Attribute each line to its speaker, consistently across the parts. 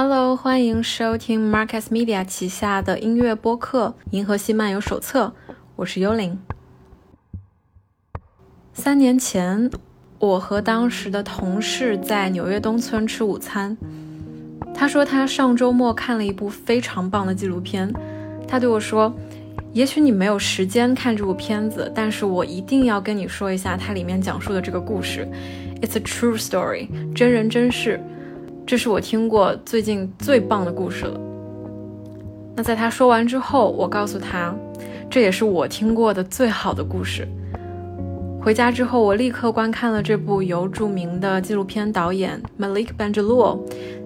Speaker 1: Hello，欢迎收听 Marcus Media 旗下的音乐播客《银河系漫游手册》，我是幽灵。三年前，我和当时的同事在纽约东村吃午餐。他说他上周末看了一部非常棒的纪录片。他对我说：“也许你没有时间看这部片子，但是我一定要跟你说一下它里面讲述的这个故事。It's a true story，真人真事。”这是我听过最近最棒的故事了。那在他说完之后，我告诉他，这也是我听过的最好的故事。回家之后，我立刻观看了这部由著名的纪录片导演 Malik Bendjelloul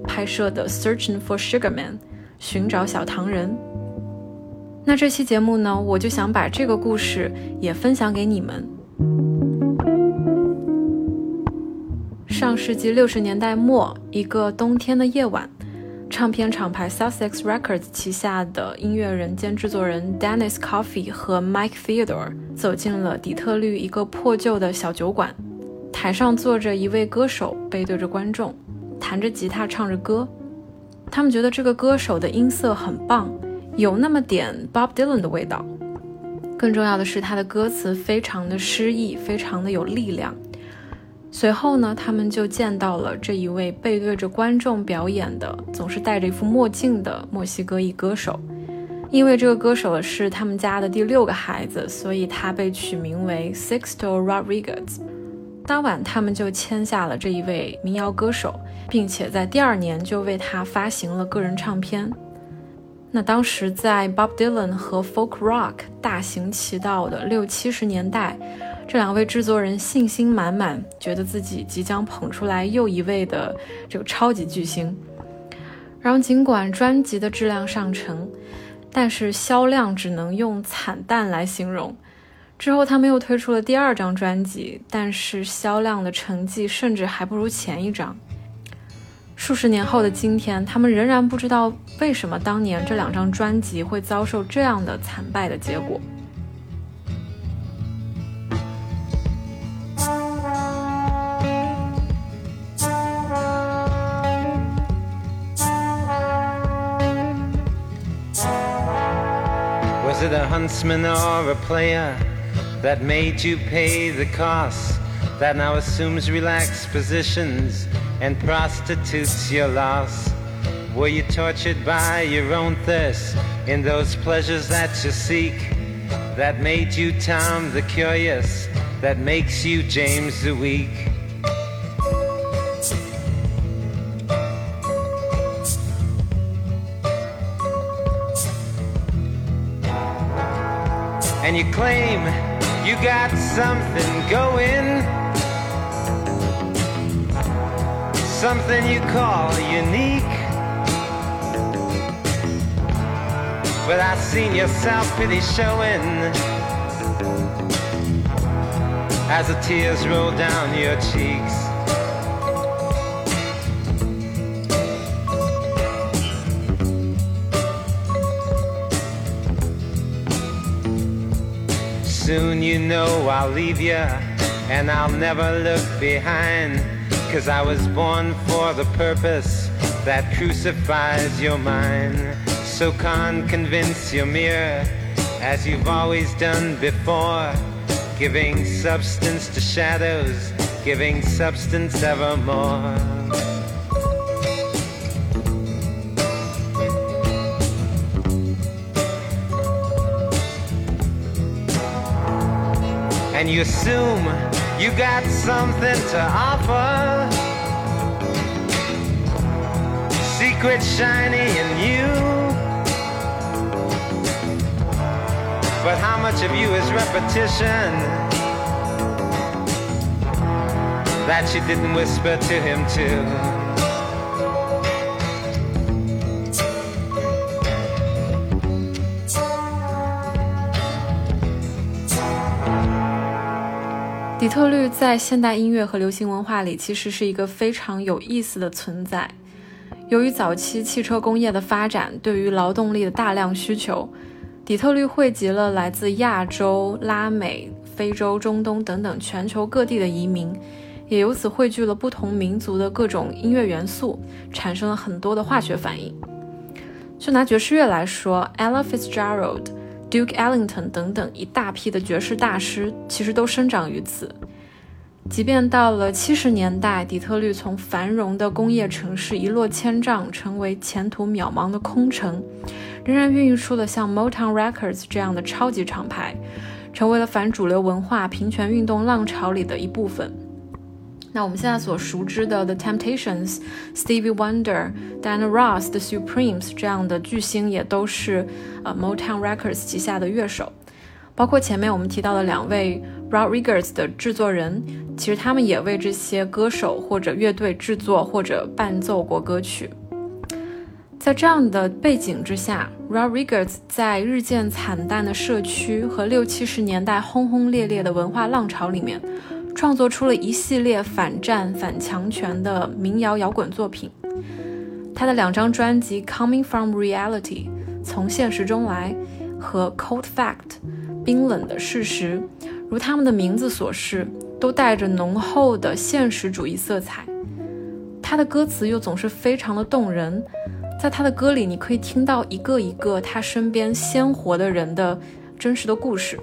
Speaker 1: 拍摄的《Searching for Sugar Man》寻找小糖人。那这期节目呢，我就想把这个故事也分享给你们。上世纪六十年代末，一个冬天的夜晚，唱片厂牌 Sussex Records 旗下的音乐人兼制作人 Dennis Coffey 和 Mike Theodore 走进了底特律一个破旧的小酒馆。台上坐着一位歌手，背对着观众，弹着吉他，唱着歌。他们觉得这个歌手的音色很棒，有那么点 Bob Dylan 的味道。更重要的是，他的歌词非常的诗意，非常的有力量。随后呢，他们就见到了这一位背对着观众表演的、总是戴着一副墨镜的墨西哥裔歌手。因为这个歌手是他们家的第六个孩子，所以他被取名为 Sixto Rodriguez。当晚，他们就签下了这一位民谣歌手，并且在第二年就为他发行了个人唱片。那当时在 Bob Dylan 和 Folk Rock 大行其道的六七十年代。这两位制作人信心满满，觉得自己即将捧出来又一位的这个超级巨星。然后，尽管专辑的质量上乘，但是销量只能用惨淡来形容。之后，他们又推出了第二张专辑，但是销量的成绩甚至还不如前一张。数十年后的今天，他们仍然不知道为什么当年这两张专辑会遭受这样的惨败的结果。
Speaker 2: It a huntsman or a player that made you pay the cost? That now assumes relaxed positions and prostitutes your loss? Were you tortured by your own thirst in those pleasures that you seek? That made you Tom the Curious, that makes you James the Weak? And you claim you got something going. Something you call unique. But I seen your self-pity showing as the tears roll down your cheeks. Soon you know I'll leave you and I'll never look behind. Cause I was born for the purpose that crucifies your mind. So can't convince your mirror as you've always done before. Giving substance to shadows, giving substance evermore. You assume you got something to offer. Secret shiny in you. But how much of you is repetition that you didn't whisper to him too?
Speaker 1: 底特律在现代音乐和流行文化里其实是一个非常有意思的存在。由于早期汽车工业的发展，对于劳动力的大量需求，底特律汇集了来自亚洲、拉美、非洲、中东等等全球各地的移民，也由此汇聚了不同民族的各种音乐元素，产生了很多的化学反应。就拿爵士乐来说，Ella Fitzgerald、Duke Ellington 等等一大批的爵士大师，其实都生长于此。即便到了七十年代，底特律从繁荣的工业城市一落千丈，成为前途渺茫的空城，仍然孕育出了像 Motown Records 这样的超级厂牌，成为了反主流文化、平权运动浪潮里的一部分。那我们现在所熟知的 The Temptations、Stevie Wonder、Diana Ross、The Supremes 这样的巨星，也都是呃 Motown Records 旗下的乐手。包括前面我们提到的两位 Rodriguez 的制作人，其实他们也为这些歌手或者乐队制作或者伴奏过歌曲。在这样的背景之下，Rodriguez 在日渐惨淡的社区和六七十年代轰轰烈烈的文化浪潮里面，创作出了一系列反战、反强权的民谣摇滚作品。他的两张专辑《Coming from Reality》从现实中来和《Cold Fact》。冰冷的事实，如他们的名字所示，都带着浓厚的现实主义色彩。他的歌词又总是非常的动人，在他的歌里，你可以听到一个一个他身边鲜活的人的真实的故事。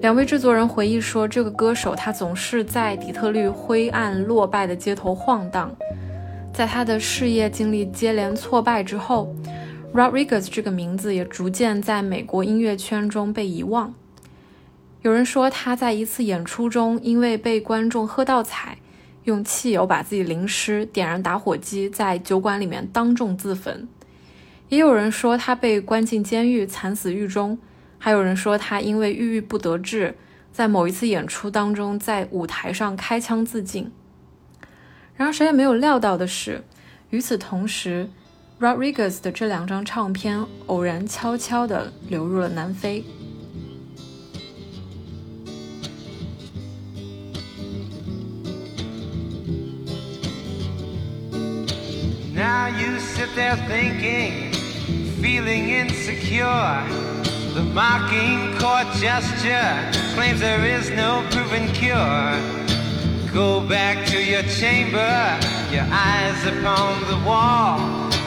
Speaker 1: 两位制作人回忆说，这个歌手他总是在底特律灰暗落败的街头晃荡，在他的事业经历接连挫败之后。Rodriguez 这个名字也逐渐在美国音乐圈中被遗忘。有人说他在一次演出中，因为被观众喝倒彩，用汽油把自己淋湿，点燃打火机在酒馆里面当众自焚。也有人说他被关进监狱，惨死狱中。还有人说他因为郁郁不得志，在某一次演出当中在舞台上开枪自尽。然而谁也没有料到的是，与此同时。Rodriguez 的这两张唱片偶然悄悄地流入了南非。
Speaker 2: Now you sit there thinking, feeling insecure. The mocking court gesture claims there is no proven cure. Go back to your chamber, your eyes upon the wall.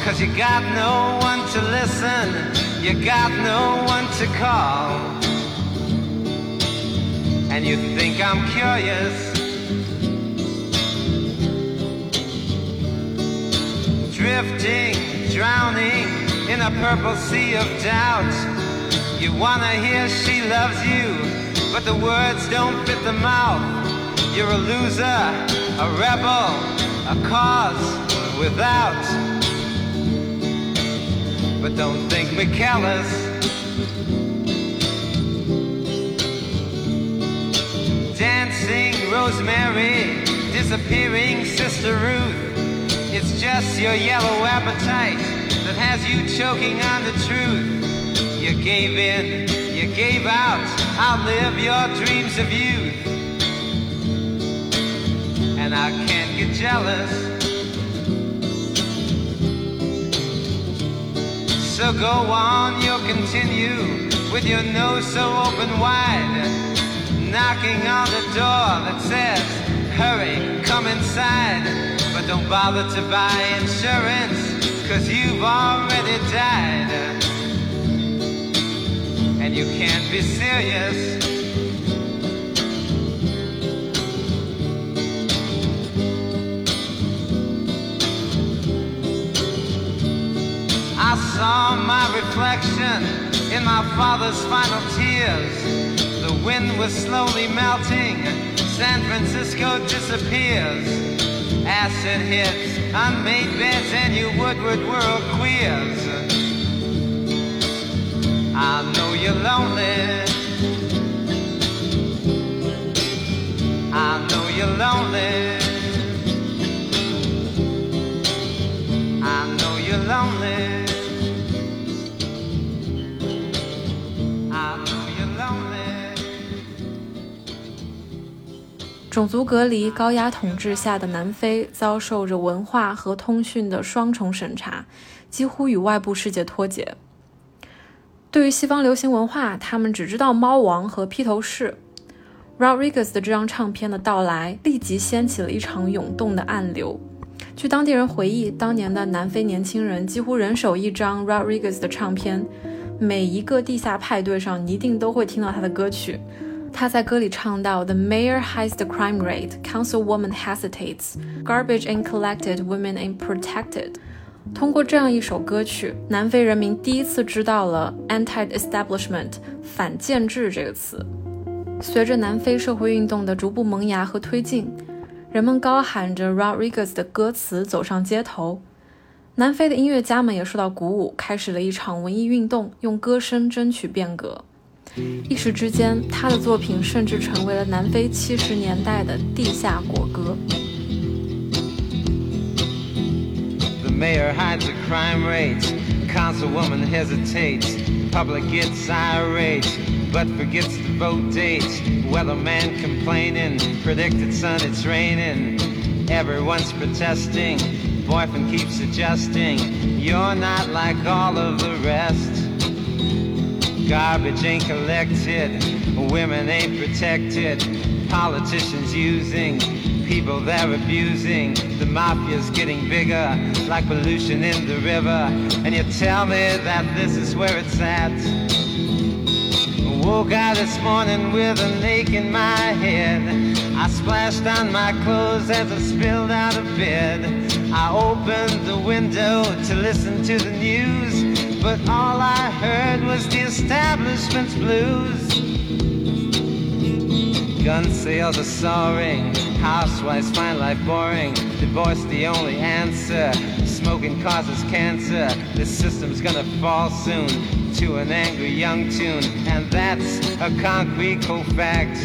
Speaker 2: Cause you got no one to listen, you got no one to call. And you think I'm curious. Drifting, drowning in a purple sea of doubt. You wanna hear she loves you, but the words don't fit the mouth. You're a loser, a rebel, a cause without but don't think me callous. Dancing Rosemary, disappearing Sister Ruth. It's just your yellow appetite that has you choking on the truth. You gave in, you gave out, I'll live your dreams of youth. And I can't get jealous. So go on, you'll continue with your nose so open wide, knocking on the door that says, Hurry, come inside. But don't bother to buy insurance, cause you've already died. And you can't be serious. I saw my reflection in my father's final tears. The wind was slowly melting, San Francisco disappears. Acid hits, unmade beds, and you Woodward world queers.
Speaker 1: 种族隔离、高压统治下的南非遭受着文化和通讯的双重审查，几乎与外部世界脱节。对于西方流行文化，他们只知道猫王和披头士。Rodriguez 的这张唱片的到来，立即掀起了一场涌动的暗流。据当地人回忆，当年的南非年轻人几乎人手一张 Rodriguez 的唱片，每一个地下派对上你一定都会听到他的歌曲。他在歌里唱到：“The mayor hides the crime rate, councilwoman hesitates, garbage ain't collected, women in protected。”通过这样一首歌曲，南非人民第一次知道了 “anti-establishment” 反建制这个词。随着南非社会运动的逐步萌芽和推进，人们高喊着 Rodriguez 的歌词走上街头。南非的音乐家们也受到鼓舞，开始了一场文艺运动，用歌声争取变革。一时之间，他的作品甚至成为了南非七十年代的地下国歌。
Speaker 2: but forgets the vote date. Weatherman complaining, predicted sun it's raining. Everyone's protesting, boyfriend keeps adjusting. You're not like all of the rest. Garbage ain't collected, women ain't protected. Politicians using people they're abusing. The mafia's getting bigger, like pollution in the river. And you tell me that this is where it's at. Woke out this morning with an ache in my head. I splashed on my clothes as I spilled out of bed. I opened the window to listen to the news, but all I heard was the establishment's blues. Gun sales are soaring, housewives find life boring, divorce the only answer, smoking causes cancer, this system's gonna fall soon to an angry young tune, and that's a concrete fact.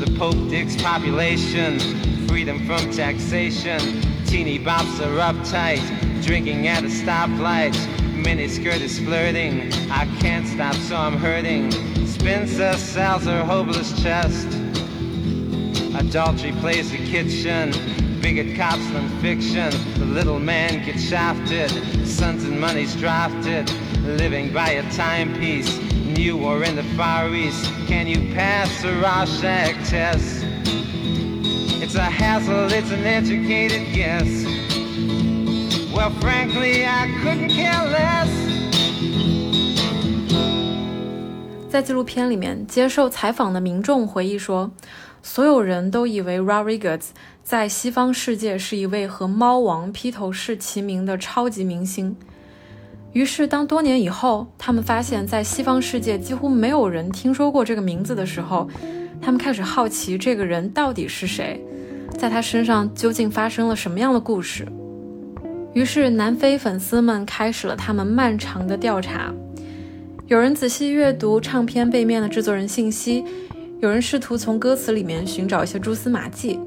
Speaker 2: The Pope digs population, freedom from taxation. Teeny bops are uptight, drinking at a stoplight. Miniskirt is flirting, I can't stop so I'm hurting. Spencer sells her hopeless chest. Adultery plays the kitchen, bigot cops than fiction. The little man gets shafted, sons and money's drafted living by a timepiece. New or in the Far East, can you pass the Rorschach test? It's a hassle, it's an educated guess. Well, frankly, I couldn't care less.
Speaker 1: 在纪录片里面，接受采访的民众回忆说，所有人都以为 Rodriguez 在西方世界是一位和猫王披头士齐名的超级明星。于是，当多年以后，他们发现，在西方世界几乎没有人听说过这个名字的时候，他们开始好奇这个人到底是谁，在他身上究竟发生了什么样的故事。于是，南非粉丝们开始了他们漫长的调查。有人仔细阅读唱片背面的制作人信息，有人试图从歌词里面寻找一些蛛丝马迹，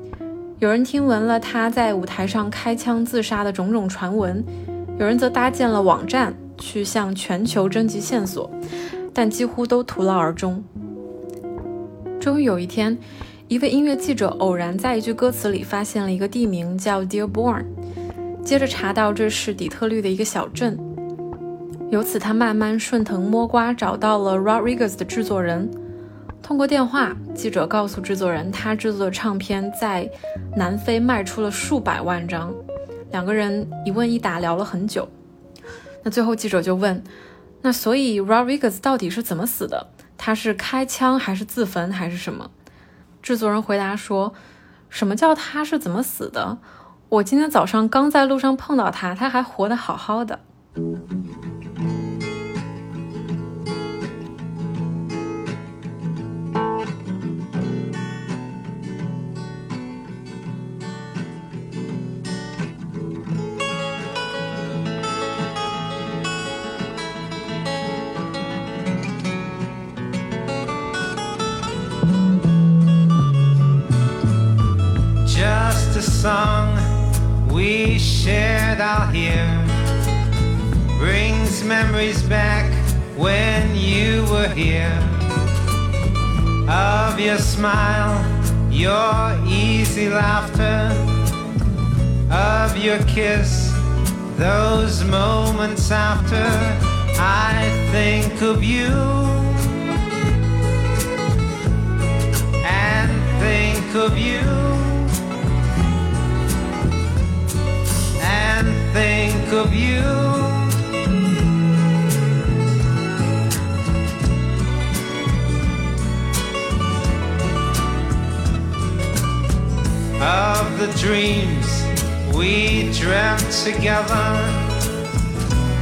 Speaker 1: 有人听闻了他在舞台上开枪自杀的种种传闻。有人则搭建了网站去向全球征集线索，但几乎都徒劳而终。终于有一天，一位音乐记者偶然在一句歌词里发现了一个地名叫 Dearborn，接着查到这是底特律的一个小镇。由此，他慢慢顺藤摸瓜找到了 Rodriguez 的制作人。通过电话，记者告诉制作人，他制作的唱片在南非卖出了数百万张。两个人一问一答聊了很久，那最后记者就问：“那所以 Rodriguez 到底是怎么死的？他是开枪还是自焚还是什么？”制作人回答说：“什么叫他是怎么死的？我今天早上刚在路上碰到他，他还活得好好的。”
Speaker 2: Memories back when you were here of your smile, your easy laughter, of your kiss, those moments after I think of you. And think of you the dreams we dreamt together,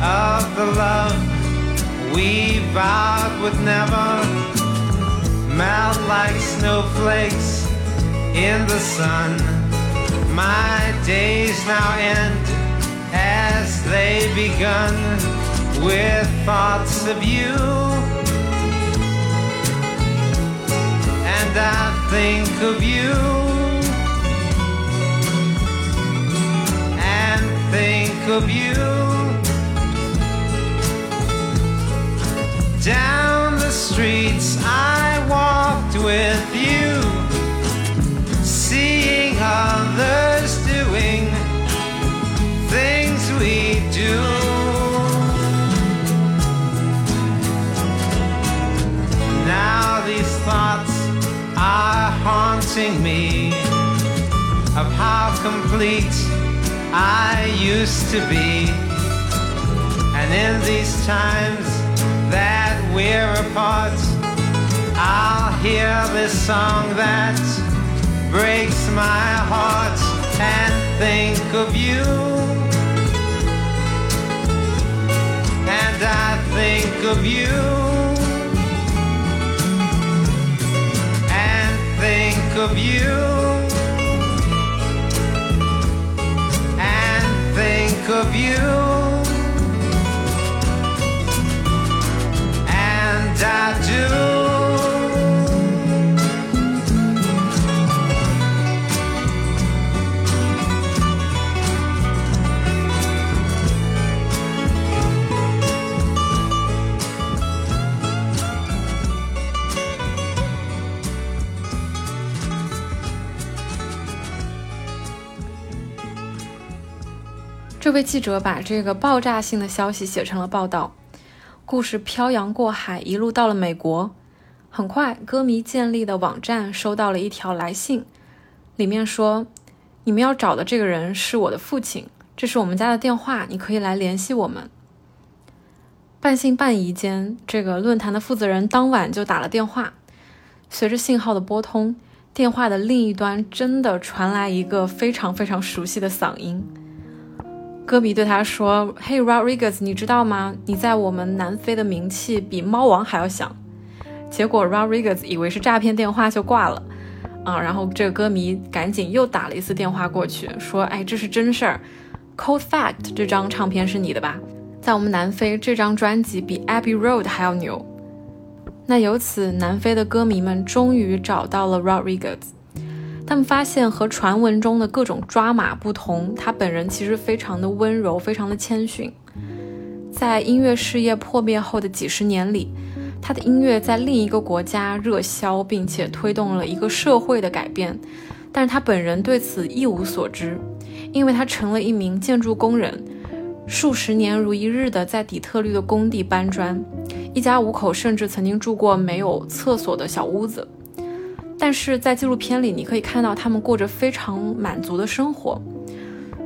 Speaker 2: of the love we vowed would never melt like snowflakes in the sun. My days now end as they begun with thoughts of you. And I think of you. Think of you. Down the streets I walked with you, seeing others doing things we do. Now these thoughts are haunting me of how complete I used to be. And in these times that we're apart, I'll hear this song that breaks my heart and think of you. And I think of you. And think of you. Of you.
Speaker 1: 这位记者把这个爆炸性的消息写成了报道，故事漂洋过海，一路到了美国。很快，歌迷建立的网站收到了一条来信，里面说：“你们要找的这个人是我的父亲，这是我们家的电话，你可以来联系我们。”半信半疑间，这个论坛的负责人当晚就打了电话。随着信号的拨通，电话的另一端真的传来一个非常非常熟悉的嗓音。歌迷对他说：“Hey Rodriguez，你知道吗？你在我们南非的名气比猫王还要响。”结果 Rodriguez 以为是诈骗电话就挂了，啊，然后这个歌迷赶紧又打了一次电话过去，说：“哎，这是真事儿，Cold Fact，这张唱片是你的吧？在我们南非，这张专辑比 Abbey Road 还要牛。”那由此，南非的歌迷们终于找到了 Rodriguez。他们发现和传闻中的各种抓马不同，他本人其实非常的温柔，非常的谦逊。在音乐事业破灭后的几十年里，他的音乐在另一个国家热销，并且推动了一个社会的改变。但是他本人对此一无所知，因为他成了一名建筑工人，数十年如一日的在底特律的工地搬砖，一家五口甚至曾经住过没有厕所的小屋子。但是在纪录片里，你可以看到他们过着非常满足的生活。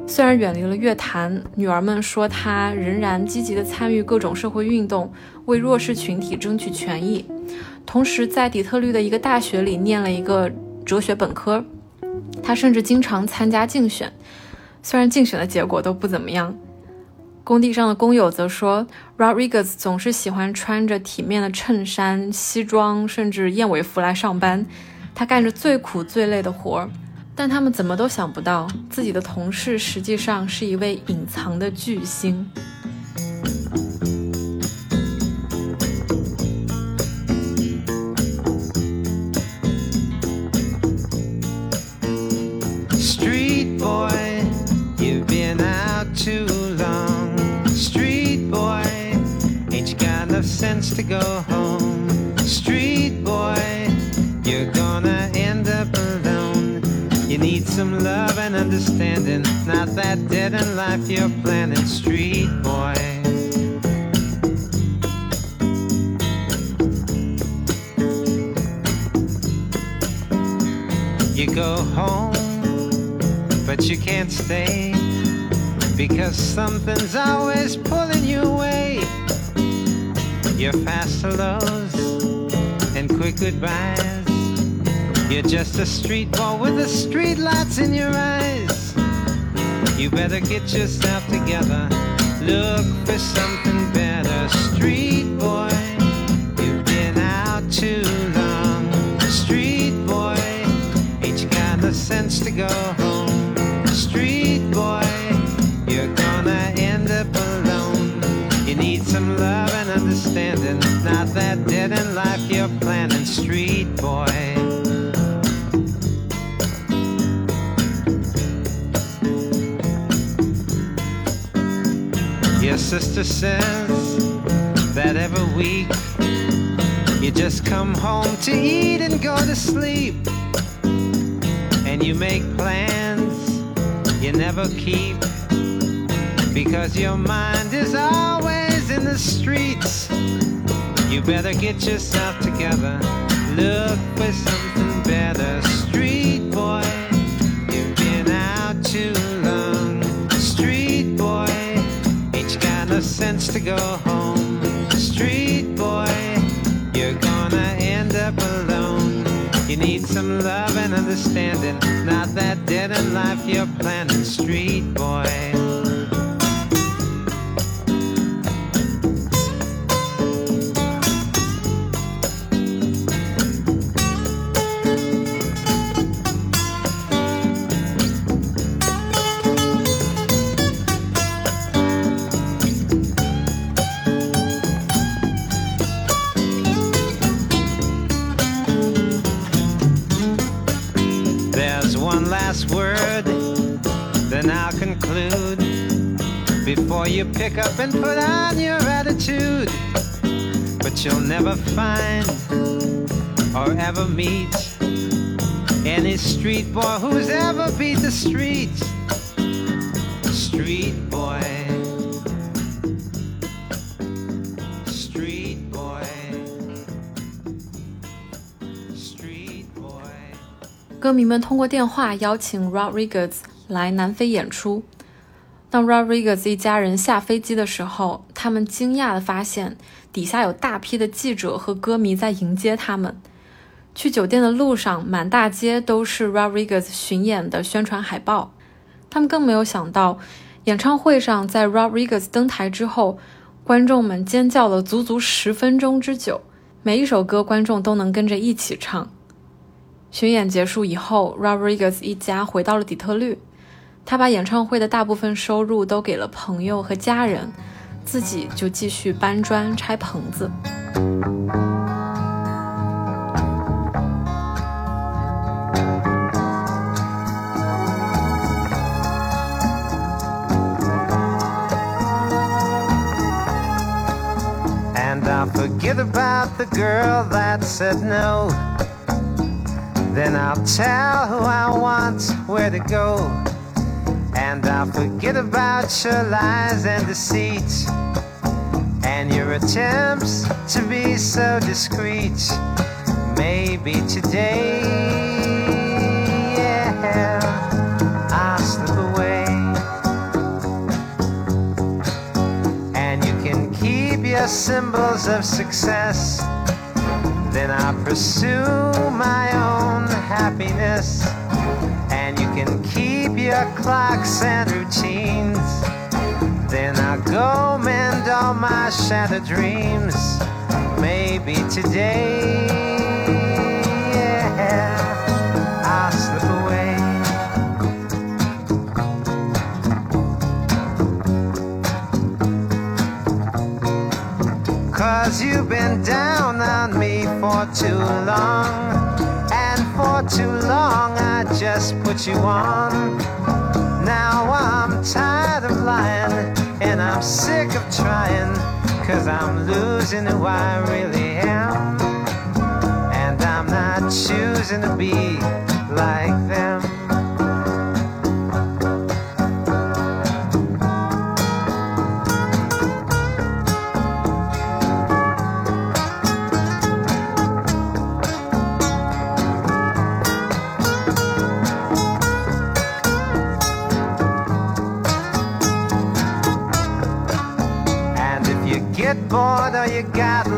Speaker 1: 虽然远离了乐坛，女儿们说他仍然积极地参与各种社会运动，为弱势群体争取权益。同时，在底特律的一个大学里念了一个哲学本科。他甚至经常参加竞选，虽然竞选的结果都不怎么样。工地上的工友则说，Rodriguez 总是喜欢穿着体面的衬衫、西装，甚至燕尾服来上班。他干着最苦最累的活儿，但他们怎么都想不到，自己的同事实际上是一位隐藏的巨星。
Speaker 2: Sense to go home? Understanding, not that dead in life you're planning. Street boy. You go home, but you can't stay because something's always pulling you away. You're fast hellos and quick goodbyes. You're just a street boy with the street lights in your eyes. You better get yourself together. Look for something better, street boy. You've been out too long, street boy. Ain't you got the sense to go home, street boy? You're gonna end up alone. You need some love and understanding, not that dead end life you're planning, street boy. Your sister says that every week you just come home to eat and go to sleep. And you make plans you never keep because your mind is always in the streets. You better get yourself together. Look for something better, sense to go home, street boy? You're gonna end up alone. You need some love and understanding, not that dead end life you're planning, street boy. pick up and put on your attitude. But you'll never find or ever meet any street boy who's ever beat the street. Street boy. Street boy. Street boy.
Speaker 1: 歌迷们通过电话邀请 Rodriguez 来南非演出。 当 Rodriguez 一家人下飞机的时候，他们惊讶地发现底下有大批的记者和歌迷在迎接他们。去酒店的路上，满大街都是 Rodriguez 巡演的宣传海报。他们更没有想到，演唱会上在 Rodriguez 登台之后，观众们尖叫了足足十分钟之久，每一首歌观众都能跟着一起唱。巡演结束以后，Rodriguez 一家回到了底特律。他把演唱会的大部分收入都给了朋友和家人，自己就继续搬砖拆棚子。
Speaker 2: And i forget about the girl that said no. Then I'll tell who I want where to go. And I'll forget about your lies and deceit. And your attempts to be so discreet. Maybe today, yeah, I'll slip away. and you can keep your symbols of success. Then I pursue my own happiness, and you can keep your clocks and routines. Then I'll go mend all my shattered dreams. Maybe today, yeah, I'll slip away. Cause you've been down on me for too long. And for too long, just put you on. Now I'm tired of lying, and I'm sick of trying. Cause I'm losing who I really am. And I'm not choosing to be like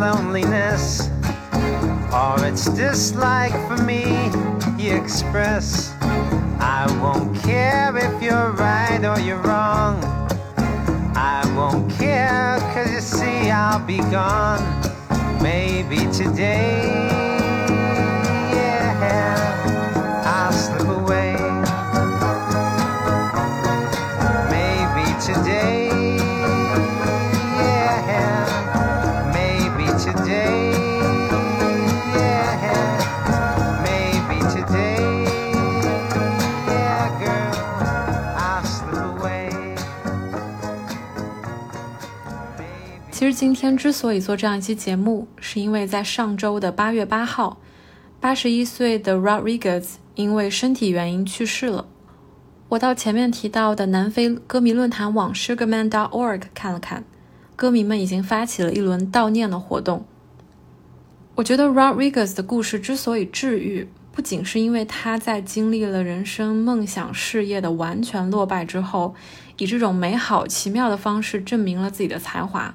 Speaker 2: loneliness, or it's dislike for me you express. I won't care if you're right or you're wrong. I won't care, cause you see, I'll be gone. Maybe today, yeah, I'll slip away. Maybe today,
Speaker 1: 今天之所以做这样一期节目，是因为在上周的八月八号，八十一岁的 Rodriguez 因为身体原因去世了。我到前面提到的南非歌迷论坛网 Sugarman.org 看了看，歌迷们已经发起了一轮悼念的活动。我觉得 Rodriguez 的故事之所以治愈，不仅是因为他在经历了人生梦想事业的完全落败之后，以这种美好奇妙的方式证明了自己的才华，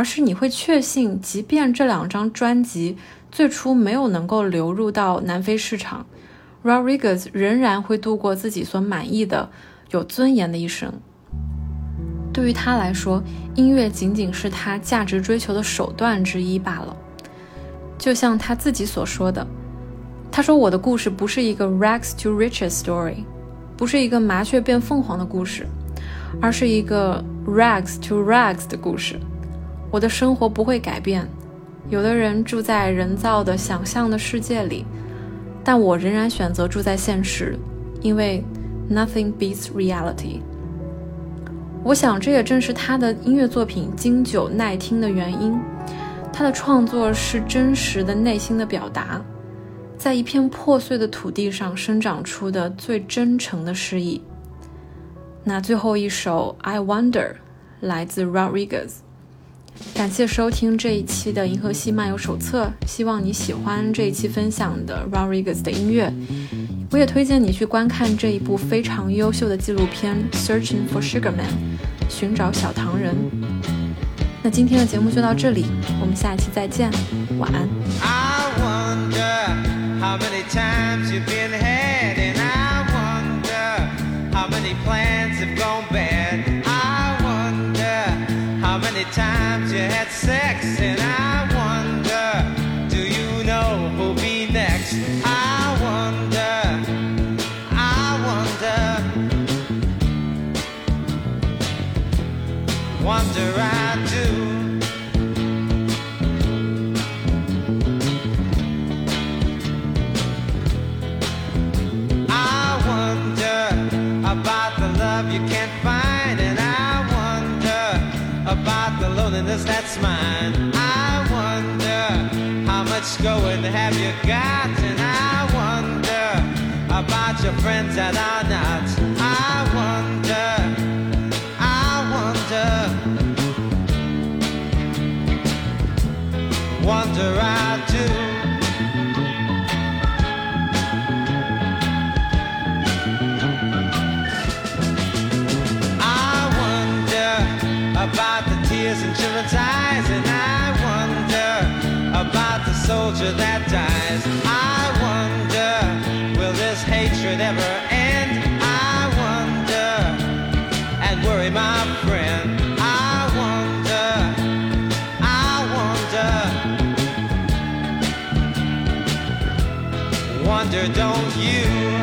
Speaker 1: 而是你会确信，即便这两张专辑最初没有能够流入到南非市场，Rodriguez 仍然会度过自己所满意的、有尊严的一生。对于他来说，音乐仅仅是他价值追求的手段之一罢了。就像他自己所说的，他说：“我的故事不是一个 rags to riches story，不是一个麻雀变凤凰的故事，而是一个 rags to rags 的故事。我的生活不会改变，有的人住在人造的想象的世界里，但我仍然选择住在现实，因为 nothing beats reality。”我想，这也正是他的音乐作品经久耐听的原因。他的创作是真实的内心的表达，在一片破碎的土地上生长出的最真诚的诗意。那最后一首《I Wonder》来自 Rodriguez。感谢收听这一期的《银河系漫游手册》，希望你喜欢这一期分享的 Rodriguez 的音乐。我也推荐你去观看这一部非常优秀的纪录片《Searching for Sugar Man》，寻找小糖人。那今天的节目就到这里，我们下一期再见，晚安。
Speaker 2: I wonder how many times you've been wonder I do. I wonder about the love you can't find, and I wonder about the loneliness that's mine. I wonder how much going have you got, and I wonder about your friends that are not. Soldier that dies. I wonder, will this hatred ever end? I wonder, and worry my friend. I wonder, I wonder, wonder, don't you?